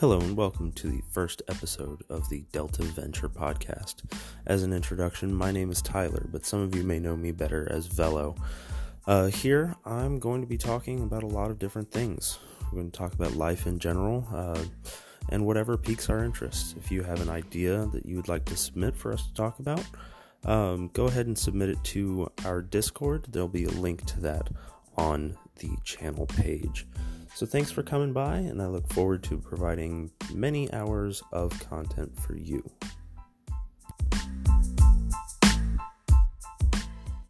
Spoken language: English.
Hello, and welcome to the first episode of the Delta Venture podcast. As an introduction, my name is Tyler, but some of you may know me better as Velo. Uh, here, I'm going to be talking about a lot of different things. We're going to talk about life in general uh, and whatever piques our interest. If you have an idea that you would like to submit for us to talk about, um, go ahead and submit it to our Discord. There'll be a link to that on the channel page. So thanks for coming by, and I look forward to providing many hours of content for you.